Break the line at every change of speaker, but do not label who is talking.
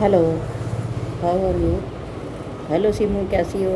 Hello how are you hello Simu कैसी हो?